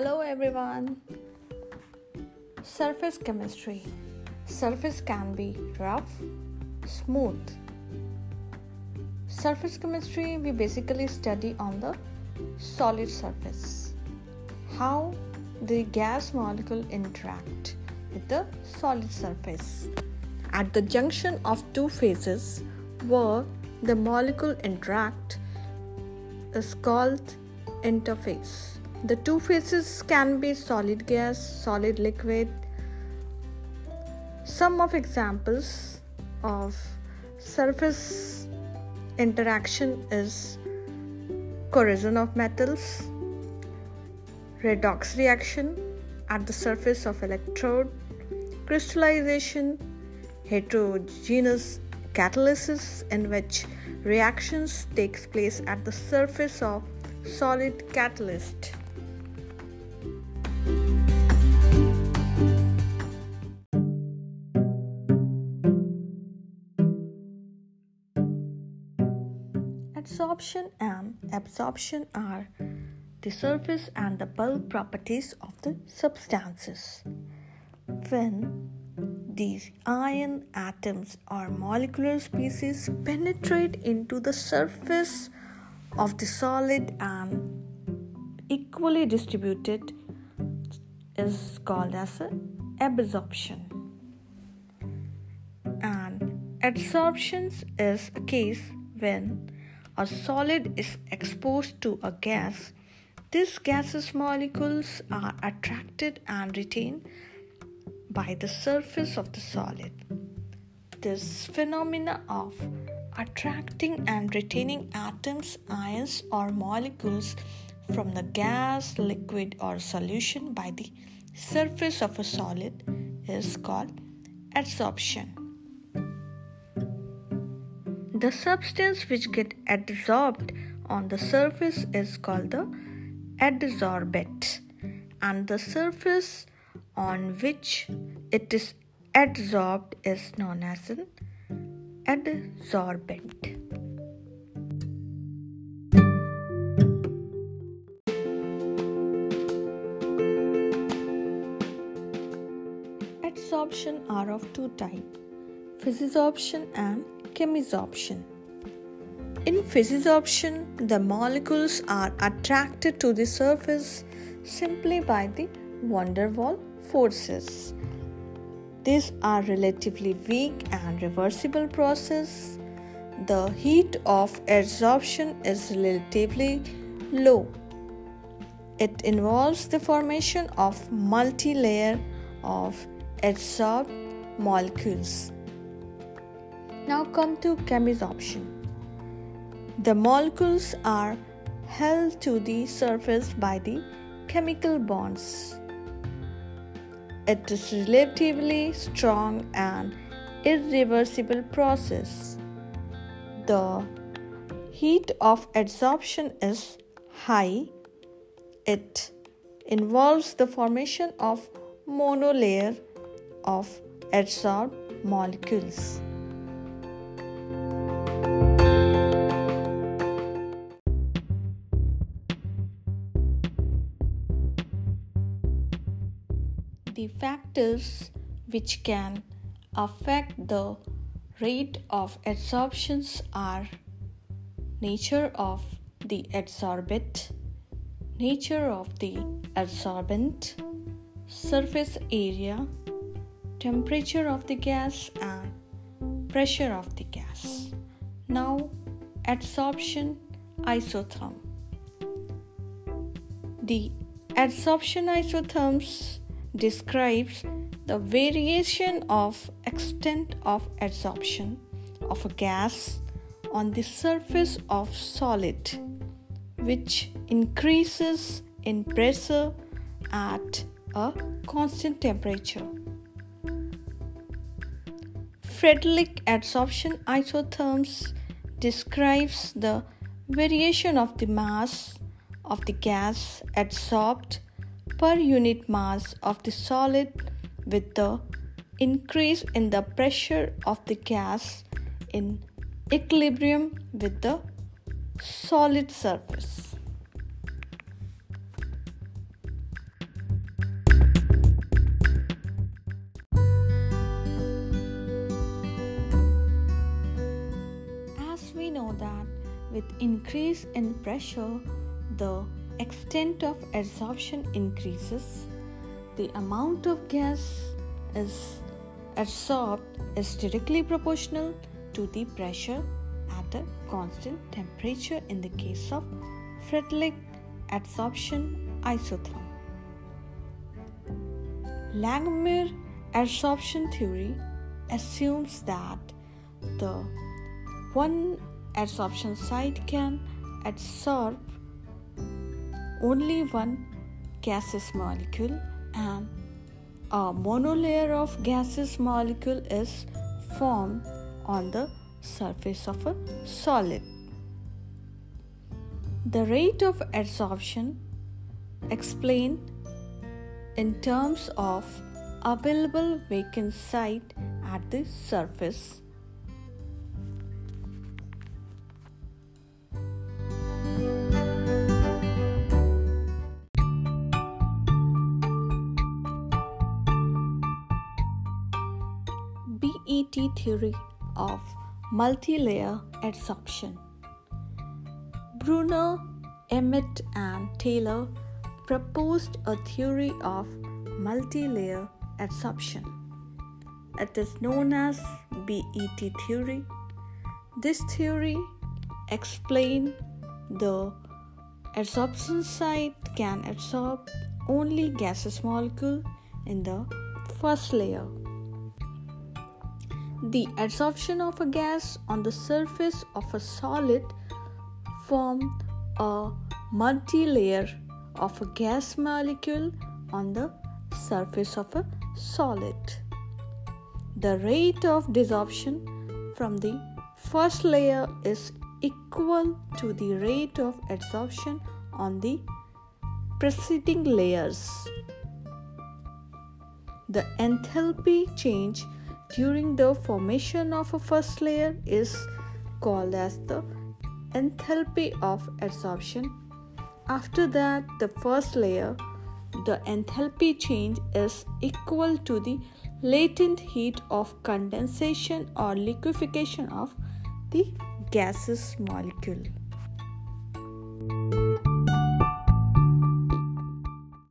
Hello everyone. Surface chemistry. Surface can be rough, smooth. Surface chemistry we basically study on the solid surface. How the gas molecule interact with the solid surface. At the junction of two phases where the molecule interact is called interface. The two phases can be solid gas, solid liquid. Some of examples of surface interaction is corrosion of metals, redox reaction at the surface of electrode, crystallization, heterogeneous catalysis in which reactions takes place at the surface of solid catalyst. Adsorption and absorption are the surface and the bulk properties of the substances. When these ion atoms or molecular species penetrate into the surface of the solid and equally distributed is called as absorption and adsorption is a case when a solid is exposed to a gas these gaseous molecules are attracted and retained by the surface of the solid. This phenomena of attracting and retaining atoms, ions, or molecules from the gas, liquid, or solution by the surface of a solid is called adsorption. The substance which get adsorbed on the surface is called the adsorbate and the surface on which it is adsorbed is known as an adsorbent. Adsorption are of two types physisorption and chemisorption. In physisorption, the molecules are attracted to the surface simply by the van der Waals forces. These are relatively weak and reversible process. The heat of adsorption is relatively low. It involves the formation of multi-layer of adsorbed molecules. Now come to chemisorption. The molecules are held to the surface by the chemical bonds. It is relatively strong and irreversible process. The heat of adsorption is high. It involves the formation of monolayer of adsorbed molecules. The factors which can affect the rate of adsorptions are nature of the adsorbate, nature of the adsorbent, surface area, temperature of the gas, and pressure of the gas. Now, adsorption isotherm. The adsorption isotherms describes the variation of extent of adsorption of a gas on the surface of solid which increases in pressure at a constant temperature. Freundlich adsorption isotherms describes the variation of the mass of the gas adsorbed per unit mass of the solid with the increase in the pressure of the gas in equilibrium with the solid surface. As we know that with increase in pressure the extent of adsorption increases. The amount of gas is adsorbed is directly proportional to the pressure at a constant temperature in the case of Freundlich adsorption isotherm. Langmuir adsorption theory assumes that the one adsorption site can adsorb only one gaseous molecule and a monolayer of gaseous molecule is formed on the surface of a solid. The rate of adsorption explained in terms of available vacant site at the surface. BET theory of multi-layer adsorption. Brunauer, Emmett, and Teller proposed a theory of multi-layer adsorption. It is known as BET theory. This theory explains the adsorption site can absorb only gaseous molecule in the first layer. The adsorption of a gas on the surface of a solid form a multi-layer of a gas molecule on the surface of a solid. The rate of desorption from the first layer is equal to the rate of adsorption on the preceding layers. The enthalpy change during the formation of a first layer is called as the enthalpy of adsorption. After that, the first layer, the enthalpy change is equal to the latent heat of condensation or liquefaction of the gaseous molecule.